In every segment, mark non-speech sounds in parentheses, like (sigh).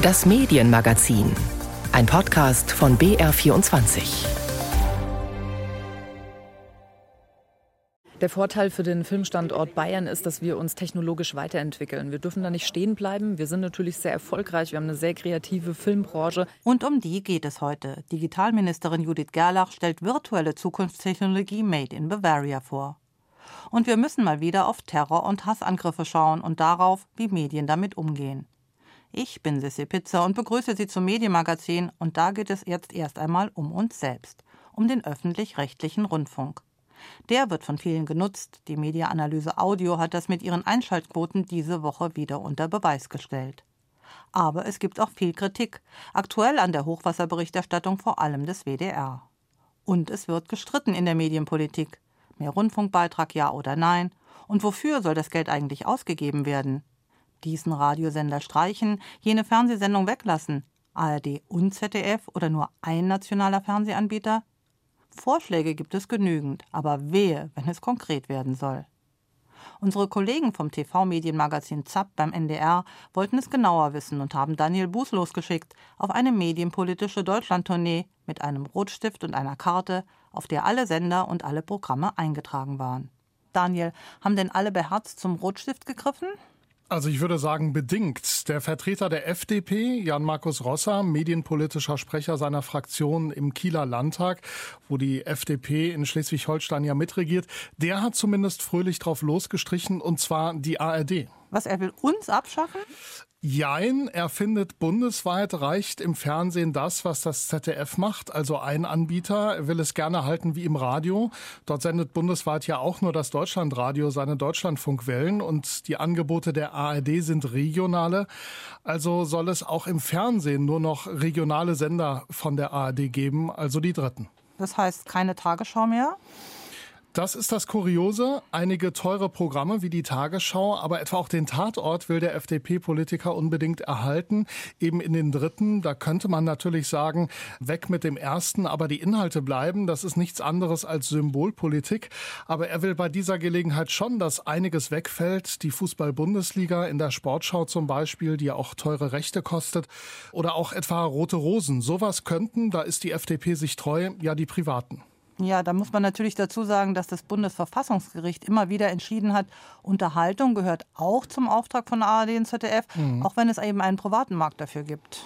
Das Medienmagazin. Ein Podcast von BR24. Der Vorteil für den Filmstandort Bayern ist, dass wir uns technologisch weiterentwickeln. Wir dürfen da nicht stehen bleiben. Wir sind natürlich sehr erfolgreich. Wir haben eine sehr kreative Filmbranche. Und um die geht es heute. Digitalministerin Judith Gerlach stellt virtuelle Zukunftstechnologie Made in Bavaria vor. Und wir müssen mal wieder auf Terror- und Hassangriffe schauen und darauf, wie Medien damit umgehen. Ich bin Sissy Pizza und begrüße Sie zum Medienmagazin und da geht es jetzt erst einmal um uns selbst, um den öffentlich-rechtlichen Rundfunk. Der wird von vielen genutzt. Die Mediaanalyse Audio hat das mit ihren Einschaltquoten diese Woche wieder unter Beweis gestellt. Aber es gibt auch viel Kritik, aktuell an der Hochwasserberichterstattung vor allem des WDR. Und es wird gestritten in der Medienpolitik. Mehr Rundfunkbeitrag ja oder nein? Und wofür soll das Geld eigentlich ausgegeben werden? Diesen Radiosender streichen, jene Fernsehsendung weglassen? ARD und ZDF oder nur ein nationaler Fernsehanbieter? Vorschläge gibt es genügend, aber wehe, wenn es konkret werden soll. Unsere Kollegen vom TV-Medienmagazin ZAP beim NDR wollten es genauer wissen und haben Daniel Buß losgeschickt auf eine medienpolitische Deutschlandtournee mit einem Rotstift und einer Karte, auf der alle Sender und alle Programme eingetragen waren. Daniel, haben denn alle beherzt zum Rotstift gegriffen? Also ich würde sagen bedingt. Der Vertreter der FDP, Jan-Markus Rosser, medienpolitischer Sprecher seiner Fraktion im Kieler Landtag, wo die FDP in Schleswig-Holstein ja mitregiert, der hat zumindest fröhlich drauf losgestrichen, und zwar die ARD. Was, er will uns abschaffen? Jein, er findet bundesweit reicht im Fernsehen das, was das ZDF macht. Also ein Anbieter will es gerne halten wie im Radio. Dort sendet bundesweit ja auch nur das Deutschlandradio seine Deutschlandfunkwellen und die Angebote der ARD sind regionale. Also soll es auch im Fernsehen nur noch regionale Sender von der ARD geben, also die dritten. Das heißt keine Tagesschau mehr? Das ist das Kuriose. Einige teure Programme wie die Tagesschau, aber etwa auch den Tatort will der FDP-Politiker unbedingt erhalten. Eben in den dritten, da könnte man natürlich sagen, weg mit dem ersten, aber die Inhalte bleiben. Das ist nichts anderes als Symbolpolitik. Aber er will bei dieser Gelegenheit schon, dass einiges wegfällt. Die Fußball-Bundesliga in der Sportschau zum Beispiel, die ja auch teure Rechte kostet. Oder auch etwa Rote Rosen. Sowas könnten, da ist die FDP sich treu, ja die Privaten. Ja, da muss man natürlich dazu sagen, dass das Bundesverfassungsgericht immer wieder entschieden hat, Unterhaltung gehört auch zum Auftrag von ARD und ZDF, mhm. auch wenn es eben einen privaten Markt dafür gibt.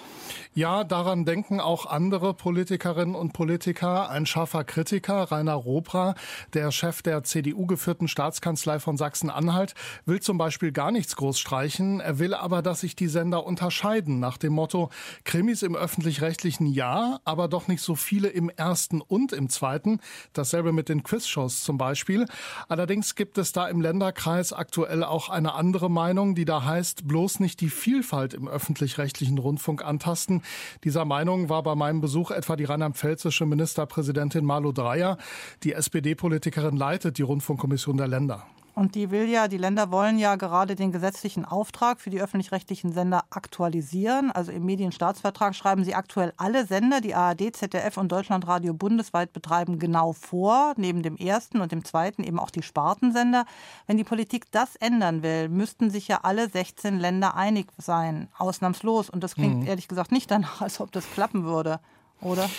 Ja, daran denken auch andere Politikerinnen und Politiker. Ein scharfer Kritiker, Rainer Robra, der Chef der CDU-geführten Staatskanzlei von Sachsen-Anhalt, will zum Beispiel gar nichts groß streichen. Er will aber, dass sich die Sender unterscheiden nach dem Motto Krimis im öffentlich-rechtlichen Ja, aber doch nicht so viele im ersten und im zweiten. Dasselbe mit den Quizshows zum Beispiel. Allerdings gibt es da im Länderkreis aktuell auch eine andere Meinung, die da heißt, bloß nicht die Vielfalt im öffentlich-rechtlichen Rundfunk antasten. Dieser Meinung war bei meinem Besuch etwa die rheinland-pfälzische Ministerpräsidentin Malu Dreyer. Die SPD-Politikerin leitet die Rundfunkkommission der Länder. Und die will ja, die Länder wollen ja gerade den gesetzlichen Auftrag für die öffentlich-rechtlichen Sender aktualisieren. Also im Medienstaatsvertrag schreiben sie aktuell alle Sender, die ARD, ZDF und Deutschlandradio bundesweit betreiben, genau vor. Neben dem ersten und dem zweiten eben auch die Spartensender. Wenn die Politik das ändern will, müssten sich ja alle 16 Länder einig sein, ausnahmslos. Und das klingt mhm. ehrlich gesagt nicht danach, als ob das klappen würde, oder?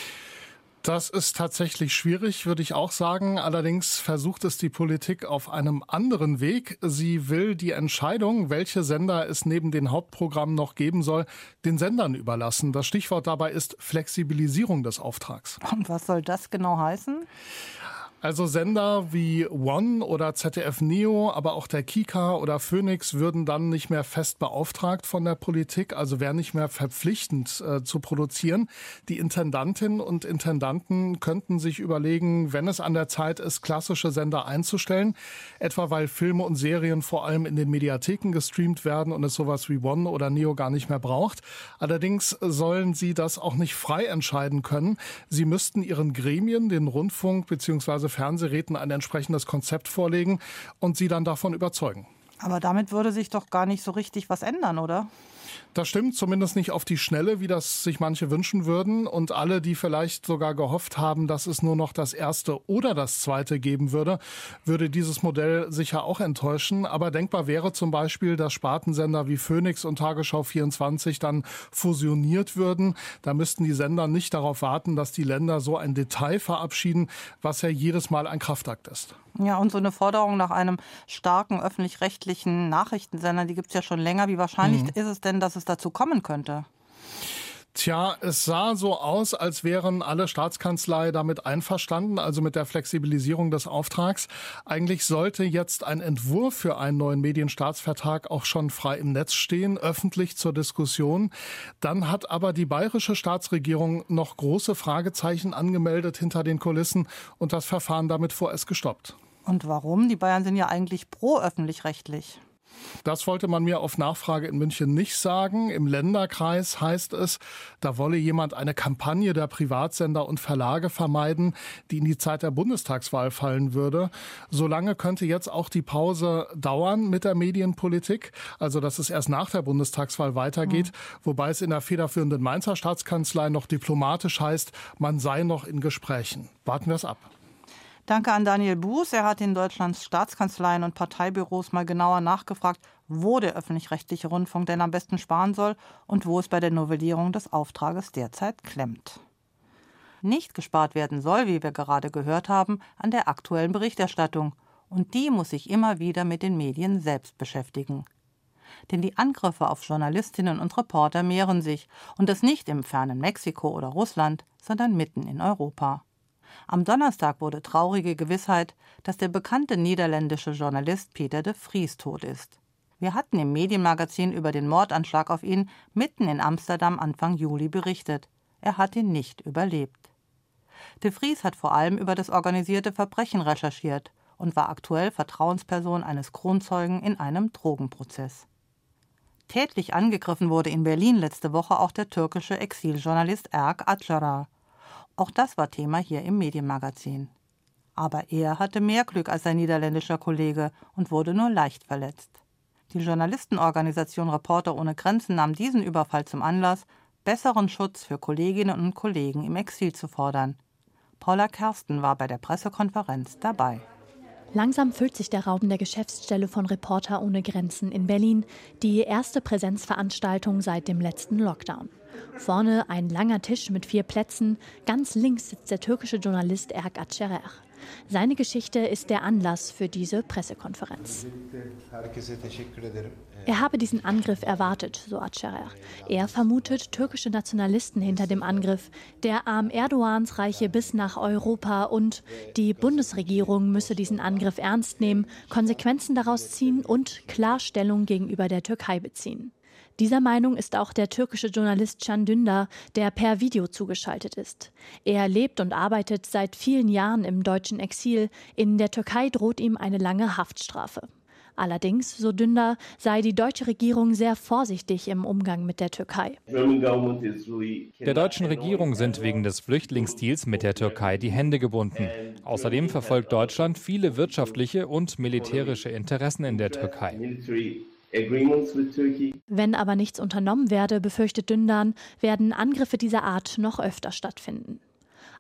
Das ist tatsächlich schwierig, würde ich auch sagen. Allerdings versucht es die Politik auf einem anderen Weg. Sie will die Entscheidung, welche Sender es neben den Hauptprogrammen noch geben soll, den Sendern überlassen. Das Stichwort dabei ist Flexibilisierung des Auftrags. Und was soll das genau heißen? Also Sender wie One oder ZDF Neo, aber auch der Kika oder Phoenix würden dann nicht mehr fest beauftragt von der Politik, also wären nicht mehr verpflichtend äh, zu produzieren. Die Intendantinnen und Intendanten könnten sich überlegen, wenn es an der Zeit ist, klassische Sender einzustellen, etwa weil Filme und Serien vor allem in den Mediatheken gestreamt werden und es sowas wie One oder Neo gar nicht mehr braucht. Allerdings sollen sie das auch nicht frei entscheiden können. Sie müssten ihren Gremien, den Rundfunk bzw. Fernsehräten ein entsprechendes Konzept vorlegen und sie dann davon überzeugen. Aber damit würde sich doch gar nicht so richtig was ändern, oder? Das stimmt, zumindest nicht auf die Schnelle, wie das sich manche wünschen würden. Und alle, die vielleicht sogar gehofft haben, dass es nur noch das erste oder das zweite geben würde, würde dieses Modell sicher auch enttäuschen. Aber denkbar wäre zum Beispiel, dass Spartensender wie Phoenix und Tagesschau 24 dann fusioniert würden. Da müssten die Sender nicht darauf warten, dass die Länder so ein Detail verabschieden, was ja jedes Mal ein Kraftakt ist. Ja, und so eine Forderung nach einem starken öffentlich-rechtlichen Nachrichtensender, die gibt es ja schon länger. Wie wahrscheinlich mhm. ist es denn, dass es dazu kommen könnte? Tja, es sah so aus, als wären alle Staatskanzlei damit einverstanden, also mit der Flexibilisierung des Auftrags. Eigentlich sollte jetzt ein Entwurf für einen neuen Medienstaatsvertrag auch schon frei im Netz stehen, öffentlich zur Diskussion. Dann hat aber die bayerische Staatsregierung noch große Fragezeichen angemeldet hinter den Kulissen und das Verfahren damit vorerst gestoppt. Und warum? Die Bayern sind ja eigentlich pro öffentlich-rechtlich. Das wollte man mir auf Nachfrage in München nicht sagen. Im Länderkreis heißt es, da wolle jemand eine Kampagne der Privatsender und Verlage vermeiden, die in die Zeit der Bundestagswahl fallen würde. Solange könnte jetzt auch die Pause dauern mit der Medienpolitik, also dass es erst nach der Bundestagswahl weitergeht, mhm. wobei es in der federführenden Mainzer Staatskanzlei noch diplomatisch heißt, man sei noch in Gesprächen. Warten wir es ab. Danke an Daniel Buß. Er hat in Deutschlands Staatskanzleien und Parteibüros mal genauer nachgefragt, wo der öffentlich-rechtliche Rundfunk denn am besten sparen soll und wo es bei der Novellierung des Auftrages derzeit klemmt. Nicht gespart werden soll, wie wir gerade gehört haben, an der aktuellen Berichterstattung. Und die muss sich immer wieder mit den Medien selbst beschäftigen. Denn die Angriffe auf Journalistinnen und Reporter mehren sich, und das nicht im fernen Mexiko oder Russland, sondern mitten in Europa. Am Donnerstag wurde traurige Gewissheit, dass der bekannte niederländische Journalist Peter de Vries tot ist. Wir hatten im Medienmagazin über den Mordanschlag auf ihn mitten in Amsterdam Anfang Juli berichtet. Er hat ihn nicht überlebt. De Vries hat vor allem über das organisierte Verbrechen recherchiert und war aktuell Vertrauensperson eines Kronzeugen in einem Drogenprozess. Tätlich angegriffen wurde in Berlin letzte Woche auch der türkische Exiljournalist Erk Acara. Auch das war Thema hier im Medienmagazin. Aber er hatte mehr Glück als sein niederländischer Kollege und wurde nur leicht verletzt. Die Journalistenorganisation Reporter ohne Grenzen nahm diesen Überfall zum Anlass, besseren Schutz für Kolleginnen und Kollegen im Exil zu fordern. Paula Kersten war bei der Pressekonferenz dabei. Langsam füllt sich der Raum der Geschäftsstelle von Reporter ohne Grenzen in Berlin, die erste Präsenzveranstaltung seit dem letzten Lockdown. Vorne ein langer Tisch mit vier Plätzen, ganz links sitzt der türkische Journalist Erk Acerer. Seine Geschichte ist der Anlass für diese Pressekonferenz. Er habe diesen Angriff erwartet, so Acerer. Er vermutet türkische Nationalisten hinter dem Angriff. Der Arm Erdogans reiche bis nach Europa und die Bundesregierung müsse diesen Angriff ernst nehmen, Konsequenzen daraus ziehen und Klarstellung gegenüber der Türkei beziehen. Dieser Meinung ist auch der türkische Journalist Can Dündar, der per Video zugeschaltet ist. Er lebt und arbeitet seit vielen Jahren im deutschen Exil. In der Türkei droht ihm eine lange Haftstrafe. Allerdings, so Dündar, sei die deutsche Regierung sehr vorsichtig im Umgang mit der Türkei. Der deutschen Regierung sind wegen des Flüchtlingsdeals mit der Türkei die Hände gebunden. Außerdem verfolgt Deutschland viele wirtschaftliche und militärische Interessen in der Türkei. Wenn aber nichts unternommen werde, befürchtet Dündan, werden Angriffe dieser Art noch öfter stattfinden.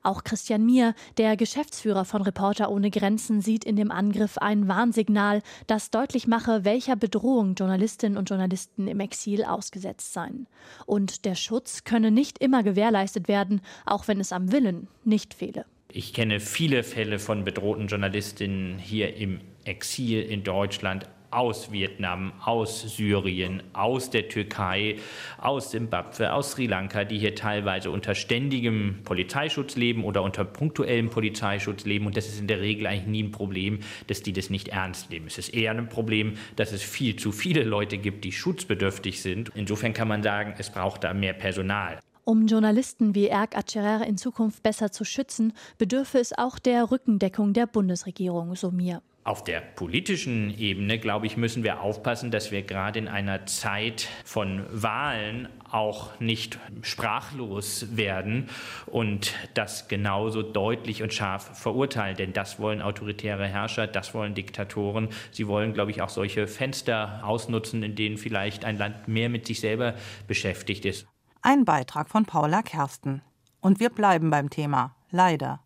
Auch Christian Mier, der Geschäftsführer von Reporter ohne Grenzen, sieht in dem Angriff ein Warnsignal, das deutlich mache, welcher Bedrohung Journalistinnen und Journalisten im Exil ausgesetzt seien. Und der Schutz könne nicht immer gewährleistet werden, auch wenn es am Willen nicht fehle. Ich kenne viele Fälle von bedrohten Journalistinnen hier im Exil in Deutschland, aus Vietnam, aus Syrien, aus der Türkei, aus Simbabwe, aus Sri Lanka, die hier teilweise unter ständigem Polizeischutz leben oder unter punktuellem Polizeischutz leben. Und das ist in der Regel eigentlich nie ein Problem, dass die das nicht ernst nehmen. Es ist eher ein Problem, dass es viel zu viele Leute gibt, die schutzbedürftig sind. Insofern kann man sagen, es braucht da mehr Personal. Um Journalisten wie Erk Acerer in Zukunft besser zu schützen, bedürfe es auch der Rückendeckung der Bundesregierung, so mir. Auf der politischen Ebene, glaube ich, müssen wir aufpassen, dass wir gerade in einer Zeit von Wahlen auch nicht sprachlos werden und das genauso deutlich und scharf verurteilen. Denn das wollen autoritäre Herrscher, das wollen Diktatoren. Sie wollen, glaube ich, auch solche Fenster ausnutzen, in denen vielleicht ein Land mehr mit sich selber beschäftigt ist. Ein Beitrag von Paula Kersten. Und wir bleiben beim Thema. Leider.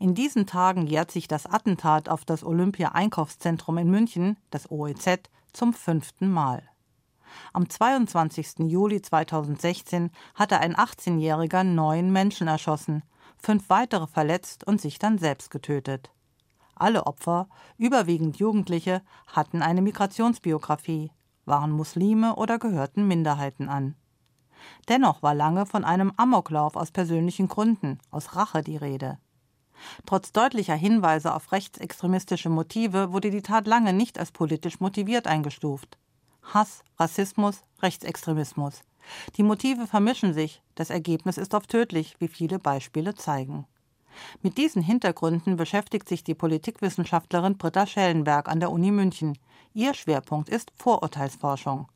In diesen Tagen jährt sich das Attentat auf das Olympia-Einkaufszentrum in München, das OEZ, zum fünften Mal. Am 22. Juli 2016 hatte ein 18-Jähriger neun Menschen erschossen, fünf weitere verletzt und sich dann selbst getötet. Alle Opfer, überwiegend Jugendliche, hatten eine Migrationsbiografie, waren Muslime oder gehörten Minderheiten an. Dennoch war lange von einem Amoklauf aus persönlichen Gründen, aus Rache die Rede. Trotz deutlicher Hinweise auf rechtsextremistische Motive wurde die Tat lange nicht als politisch motiviert eingestuft. Hass, Rassismus, Rechtsextremismus. Die Motive vermischen sich, das Ergebnis ist oft tödlich, wie viele Beispiele zeigen. Mit diesen Hintergründen beschäftigt sich die Politikwissenschaftlerin Britta Schellenberg an der Uni München. Ihr Schwerpunkt ist Vorurteilsforschung.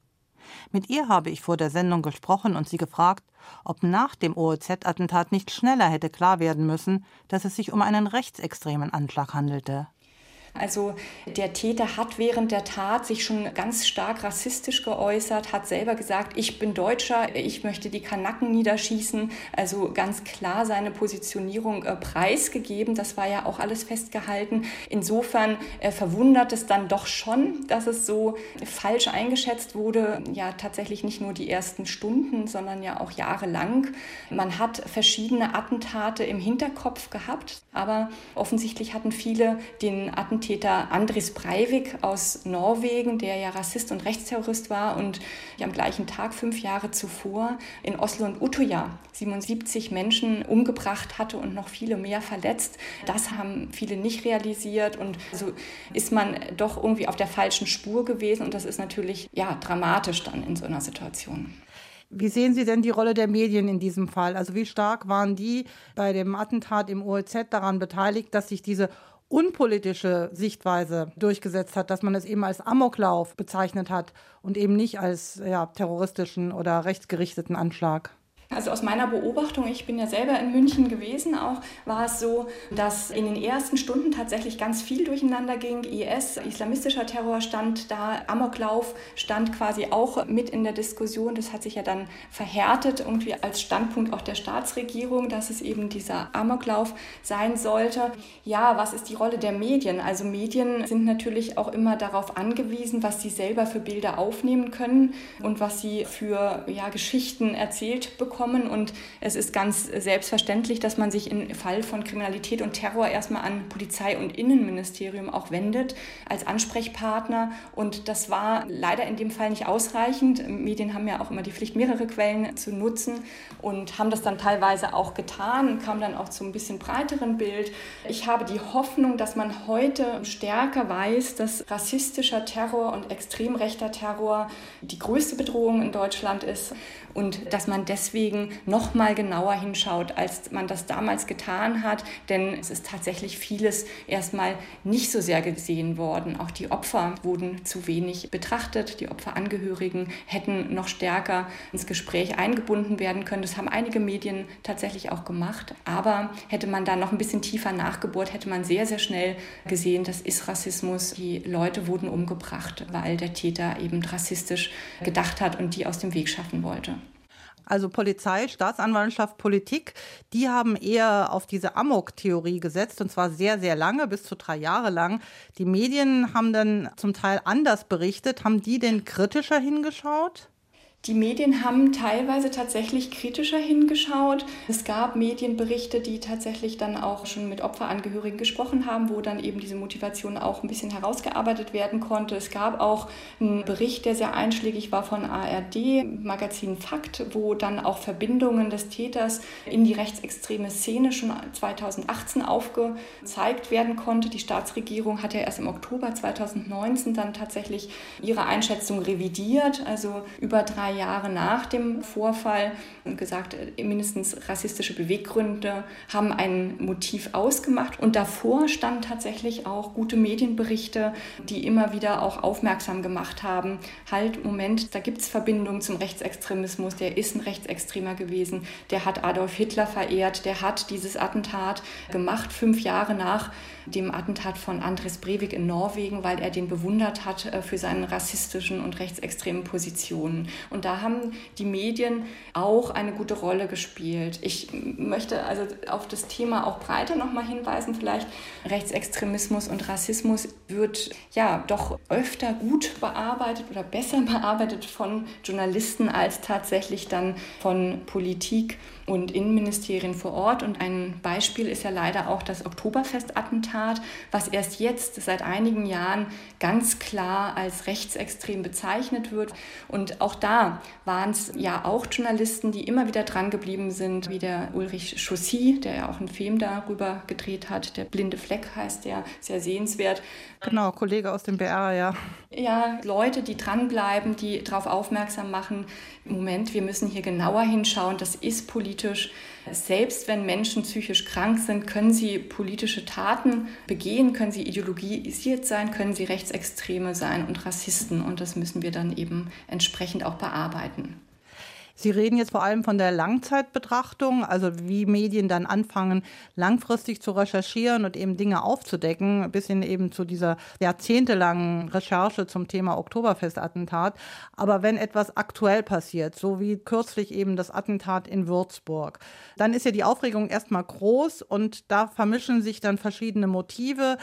Mit ihr habe ich vor der Sendung gesprochen und sie gefragt, ob nach dem OEZ-Attentat nicht schneller hätte klar werden müssen, dass es sich um einen rechtsextremen Anschlag handelte. Also der Täter hat während der Tat sich schon ganz stark rassistisch geäußert, hat selber gesagt, ich bin Deutscher, ich möchte die Kanaken niederschießen. Also ganz klar seine Positionierung äh, preisgegeben. Das war ja auch alles festgehalten. Insofern äh, verwundert es dann doch schon, dass es so falsch eingeschätzt wurde. Ja, tatsächlich nicht nur die ersten Stunden, sondern ja auch jahrelang. Man hat verschiedene Attentate im Hinterkopf gehabt, aber offensichtlich hatten viele den Attentat Attentäter Andris Breivik aus Norwegen, der ja Rassist und Rechtsterrorist war und am gleichen Tag, fünf Jahre zuvor, in Oslo und Utøya 77 Menschen umgebracht hatte und noch viele mehr verletzt. Das haben viele nicht realisiert und so ist man doch irgendwie auf der falschen Spur gewesen und das ist natürlich ja dramatisch dann in so einer Situation. Wie sehen Sie denn die Rolle der Medien in diesem Fall? Also wie stark waren die bei dem Attentat im OEZ daran beteiligt, dass sich diese unpolitische Sichtweise durchgesetzt hat, dass man es eben als Amoklauf bezeichnet hat und eben nicht als ja, terroristischen oder rechtsgerichteten Anschlag. Also aus meiner Beobachtung, ich bin ja selber in München gewesen auch, war es so, dass in den ersten Stunden tatsächlich ganz viel durcheinander ging. IS, islamistischer Terror stand da, Amoklauf stand quasi auch mit in der Diskussion. Das hat sich ja dann verhärtet irgendwie als Standpunkt auch der Staatsregierung, dass es eben dieser Amoklauf sein sollte. Ja, was ist die Rolle der Medien? Also Medien sind natürlich auch immer darauf angewiesen, was sie selber für Bilder aufnehmen können und was sie für ja, Geschichten erzählt bekommen kommen. Und es ist ganz selbstverständlich, dass man sich im Fall von Kriminalität und Terror erstmal an Polizei und Innenministerium auch wendet als Ansprechpartner. Und das war leider in dem Fall nicht ausreichend. Medien haben ja auch immer die Pflicht, mehrere Quellen zu nutzen und haben das dann teilweise auch getan und kam dann auch zu ein bisschen breiteren Bild. Ich habe die Hoffnung, dass man heute stärker weiß, dass rassistischer Terror und extrem rechter Terror die größte Bedrohung in Deutschland ist und dass man deswegen noch mal genauer hinschaut, als man das damals getan hat, denn es ist tatsächlich vieles erstmal nicht so sehr gesehen worden. Auch die Opfer wurden zu wenig betrachtet, die Opferangehörigen hätten noch stärker ins Gespräch eingebunden werden können. Das haben einige Medien tatsächlich auch gemacht, aber hätte man da noch ein bisschen tiefer nachgebohrt, hätte man sehr sehr schnell gesehen, das ist Rassismus. Die Leute wurden umgebracht, weil der Täter eben rassistisch gedacht hat und die aus dem Weg schaffen wollte. Also Polizei, Staatsanwaltschaft, Politik, die haben eher auf diese Amok-Theorie gesetzt und zwar sehr, sehr lange, bis zu drei Jahre lang. Die Medien haben dann zum Teil anders berichtet. Haben die denn kritischer hingeschaut? Die Medien haben teilweise tatsächlich kritischer hingeschaut. Es gab Medienberichte, die tatsächlich dann auch schon mit Opferangehörigen gesprochen haben, wo dann eben diese Motivation auch ein bisschen herausgearbeitet werden konnte. Es gab auch einen Bericht, der sehr einschlägig war von ARD, Magazin Fakt, wo dann auch Verbindungen des Täters in die rechtsextreme Szene schon 2018 aufgezeigt werden konnte. Die Staatsregierung hat ja erst im Oktober 2019 dann tatsächlich ihre Einschätzung revidiert, also über drei Jahre nach dem Vorfall und gesagt, äh, mindestens rassistische Beweggründe haben ein Motiv ausgemacht. Und davor standen tatsächlich auch gute Medienberichte, die immer wieder auch aufmerksam gemacht haben, halt, Moment, da gibt es Verbindungen zum Rechtsextremismus, der ist ein Rechtsextremer gewesen, der hat Adolf Hitler verehrt, der hat dieses Attentat gemacht, fünf Jahre nach dem Attentat von Andres Breivik in Norwegen, weil er den bewundert hat äh, für seine rassistischen und rechtsextremen Positionen. Und da haben die Medien auch eine gute Rolle gespielt. Ich möchte also auf das Thema auch breiter nochmal hinweisen. Vielleicht Rechtsextremismus und Rassismus wird ja doch öfter gut bearbeitet oder besser (laughs) bearbeitet von Journalisten als tatsächlich dann von Politik und Innenministerien vor Ort. Und ein Beispiel ist ja leider auch das Oktoberfest-Attentat, was erst jetzt seit einigen Jahren ganz klar als rechtsextrem bezeichnet wird. Und auch da waren es ja auch Journalisten, die immer wieder dran geblieben sind, wie der Ulrich Chaussy, der ja auch einen Film darüber gedreht hat. Der blinde Fleck heißt der, sehr sehenswert. Genau, Kollege aus dem BR, ja. Ja, Leute, die dranbleiben, die darauf aufmerksam machen, Moment, wir müssen hier genauer hinschauen, das ist politisch. Selbst wenn Menschen psychisch krank sind, können sie politische Taten begehen, können sie ideologisiert sein, können sie Rechtsextreme sein und Rassisten. Und das müssen wir dann eben entsprechend auch bearbeiten. Sie reden jetzt vor allem von der Langzeitbetrachtung, also wie Medien dann anfangen, langfristig zu recherchieren und eben Dinge aufzudecken, bis hin eben zu dieser jahrzehntelangen Recherche zum Thema Oktoberfestattentat. Aber wenn etwas aktuell passiert, so wie kürzlich eben das Attentat in Würzburg, dann ist ja die Aufregung erstmal groß und da vermischen sich dann verschiedene Motive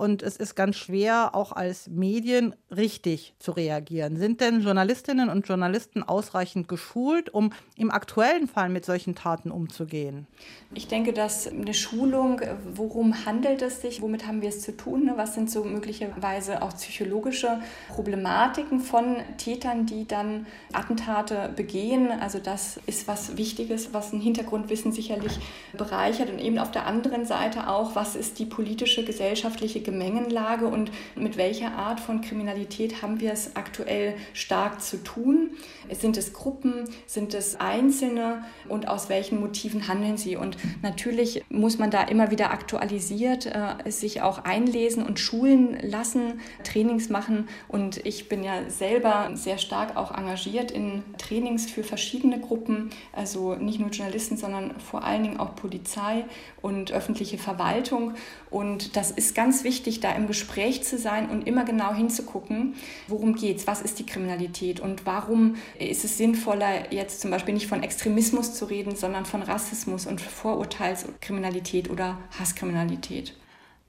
und es ist ganz schwer, auch als Medien richtig zu reagieren. Sind denn Journalistinnen und Journalisten ausreichend geschult, um im aktuellen Fall mit solchen Taten umzugehen? Ich denke, dass eine Schulung, worum handelt es sich, womit haben wir es zu tun, ne? was sind so möglicherweise auch psychologische Problematiken von Tätern, die dann Attentate begehen. Also das ist was Wichtiges, was ein Hintergrundwissen sicherlich bereichert und eben auf der anderen Seite auch, was ist die politische, gesellschaftliche Gemengenlage und mit welcher Art von Kriminalität haben wir es aktuell stark zu tun? Sind es Gruppen? Sind es Einzelne? Und aus welchen Motiven handeln sie? Und natürlich muss man da immer wieder aktualisiert äh, sich auch einlesen und schulen lassen, Trainings machen. Und ich bin ja selber sehr stark auch engagiert in Trainings für verschiedene Gruppen, also nicht nur Journalisten, sondern vor allen Dingen auch Polizei und öffentliche Verwaltung. Und das ist ganz wichtig wichtig, da im Gespräch zu sein und immer genau hinzugucken, worum geht es, was ist die Kriminalität und warum ist es sinnvoller, jetzt zum Beispiel nicht von Extremismus zu reden, sondern von Rassismus und Vorurteilskriminalität oder Hasskriminalität.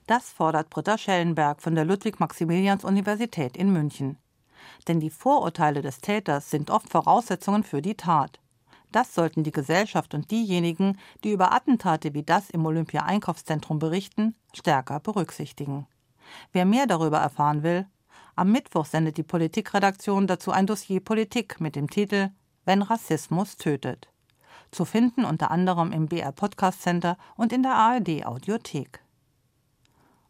Das fordert Britta Schellenberg von der Ludwig-Maximilians-Universität in München. Denn die Vorurteile des Täters sind oft Voraussetzungen für die Tat. Das sollten die Gesellschaft und diejenigen, die über Attentate wie das im Olympia-Einkaufszentrum berichten, stärker berücksichtigen. Wer mehr darüber erfahren will, am Mittwoch sendet die Politikredaktion dazu ein Dossier Politik mit dem Titel Wenn Rassismus tötet. Zu finden unter anderem im BR Podcast Center und in der ARD Audiothek.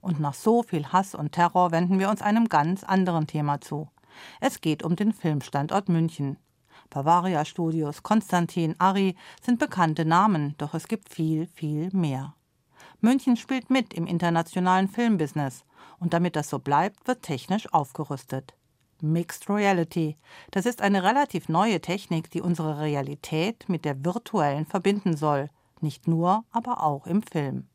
Und nach so viel Hass und Terror wenden wir uns einem ganz anderen Thema zu. Es geht um den Filmstandort München. Bavaria Studios, Konstantin, Ari sind bekannte Namen, doch es gibt viel, viel mehr. München spielt mit im internationalen Filmbusiness und damit das so bleibt, wird technisch aufgerüstet. Mixed Reality. Das ist eine relativ neue Technik, die unsere Realität mit der virtuellen verbinden soll. Nicht nur, aber auch im Film.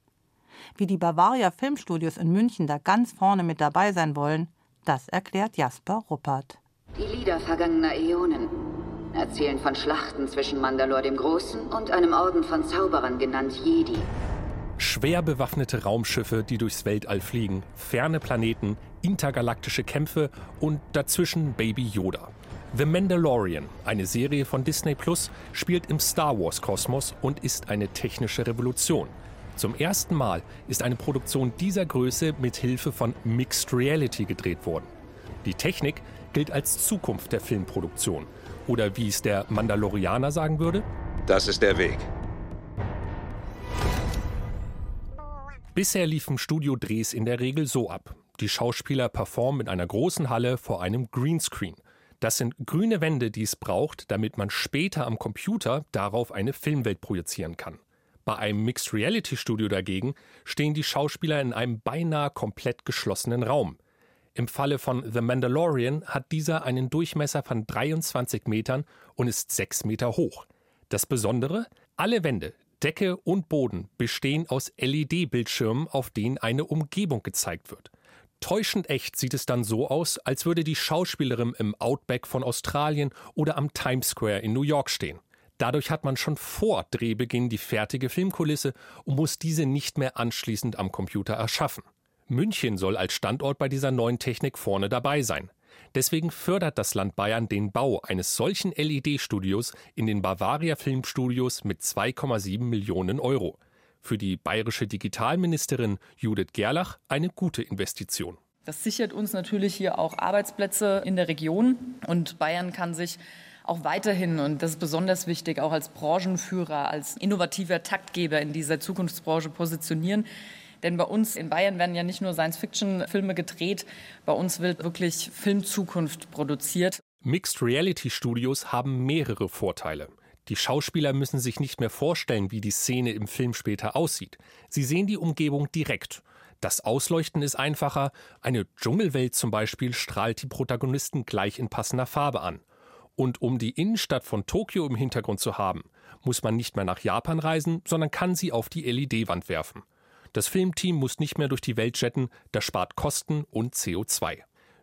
Wie die Bavaria Filmstudios in München da ganz vorne mit dabei sein wollen, das erklärt Jasper Ruppert. Die Lieder vergangener Äonen erzählen von Schlachten zwischen Mandalore dem Großen und einem Orden von Zauberern genannt Jedi. Schwer bewaffnete Raumschiffe, die durchs Weltall fliegen, ferne Planeten, intergalaktische Kämpfe und dazwischen Baby Yoda. The Mandalorian, eine Serie von Disney Plus, spielt im Star Wars Kosmos und ist eine technische Revolution. Zum ersten Mal ist eine Produktion dieser Größe mit Hilfe von Mixed Reality gedreht worden. Die Technik gilt als Zukunft der Filmproduktion oder wie es der Mandalorianer sagen würde? Das ist der Weg. Bisher liefen Studiodrehs in der Regel so ab. Die Schauspieler performen in einer großen Halle vor einem Greenscreen. Das sind grüne Wände, die es braucht, damit man später am Computer darauf eine Filmwelt projizieren kann. Bei einem Mixed Reality Studio dagegen stehen die Schauspieler in einem beinahe komplett geschlossenen Raum. Im Falle von The Mandalorian hat dieser einen Durchmesser von 23 Metern und ist 6 Meter hoch. Das Besondere? Alle Wände, Decke und Boden bestehen aus LED-Bildschirmen, auf denen eine Umgebung gezeigt wird. Täuschend echt sieht es dann so aus, als würde die Schauspielerin im Outback von Australien oder am Times Square in New York stehen. Dadurch hat man schon vor Drehbeginn die fertige Filmkulisse und muss diese nicht mehr anschließend am Computer erschaffen. München soll als Standort bei dieser neuen Technik vorne dabei sein. Deswegen fördert das Land Bayern den Bau eines solchen LED-Studios in den Bavaria Filmstudios mit 2,7 Millionen Euro. Für die bayerische Digitalministerin Judith Gerlach eine gute Investition. Das sichert uns natürlich hier auch Arbeitsplätze in der Region und Bayern kann sich auch weiterhin, und das ist besonders wichtig, auch als Branchenführer, als innovativer Taktgeber in dieser Zukunftsbranche positionieren. Denn bei uns in Bayern werden ja nicht nur Science-Fiction-Filme gedreht, bei uns wird wirklich Filmzukunft produziert. Mixed Reality Studios haben mehrere Vorteile. Die Schauspieler müssen sich nicht mehr vorstellen, wie die Szene im Film später aussieht. Sie sehen die Umgebung direkt. Das Ausleuchten ist einfacher. Eine Dschungelwelt zum Beispiel strahlt die Protagonisten gleich in passender Farbe an. Und um die Innenstadt von Tokio im Hintergrund zu haben, muss man nicht mehr nach Japan reisen, sondern kann sie auf die LED-Wand werfen. Das Filmteam muss nicht mehr durch die Welt jetten, das spart Kosten und CO2.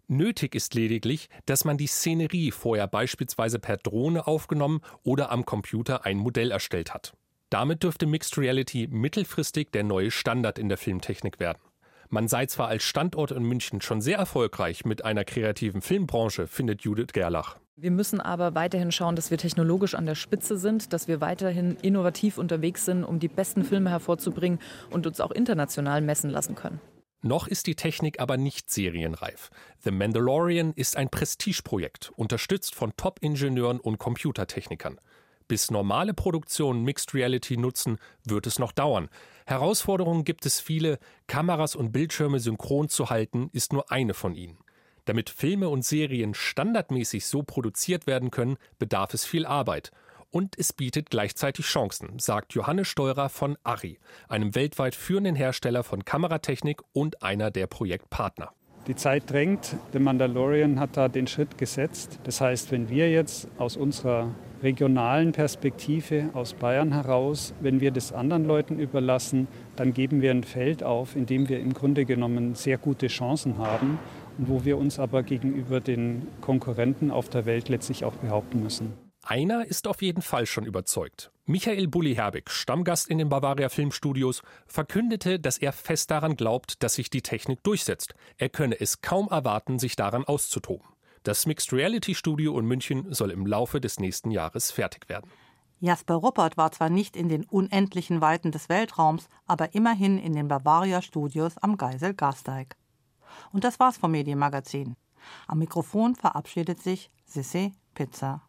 Nötig ist lediglich, dass man die Szenerie vorher beispielsweise per Drohne aufgenommen oder am Computer ein Modell erstellt hat. Damit dürfte Mixed Reality mittelfristig der neue Standard in der Filmtechnik werden. Man sei zwar als Standort in München schon sehr erfolgreich mit einer kreativen Filmbranche, findet Judith Gerlach. Wir müssen aber weiterhin schauen, dass wir technologisch an der Spitze sind, dass wir weiterhin innovativ unterwegs sind, um die besten Filme hervorzubringen und uns auch international messen lassen können. Noch ist die Technik aber nicht serienreif. The Mandalorian ist ein Prestigeprojekt, unterstützt von Top-Ingenieuren und Computertechnikern. Bis normale Produktionen Mixed Reality nutzen, wird es noch dauern. Herausforderungen gibt es viele, Kameras und Bildschirme synchron zu halten, ist nur eine von ihnen. Damit Filme und Serien standardmäßig so produziert werden können, bedarf es viel Arbeit und es bietet gleichzeitig Chancen, sagt Johannes Steurer von Arri, einem weltweit führenden Hersteller von Kameratechnik und einer der Projektpartner. Die Zeit drängt. The Mandalorian hat da den Schritt gesetzt. Das heißt, wenn wir jetzt aus unserer regionalen Perspektive aus Bayern heraus, wenn wir das anderen Leuten überlassen, dann geben wir ein Feld auf, in dem wir im Grunde genommen sehr gute Chancen haben wo wir uns aber gegenüber den Konkurrenten auf der Welt letztlich auch behaupten müssen. Einer ist auf jeden Fall schon überzeugt. Michael Bulli-Herbig, Stammgast in den Bavaria Filmstudios, verkündete, dass er fest daran glaubt, dass sich die Technik durchsetzt. Er könne es kaum erwarten, sich daran auszutoben. Das Mixed Reality Studio in München soll im Laufe des nächsten Jahres fertig werden. Jasper Ruppert war zwar nicht in den unendlichen Weiten des Weltraums, aber immerhin in den Bavaria Studios am Geisel Gasteig. Und das war's vom Medienmagazin. Am Mikrofon verabschiedet sich Sissy Pizza.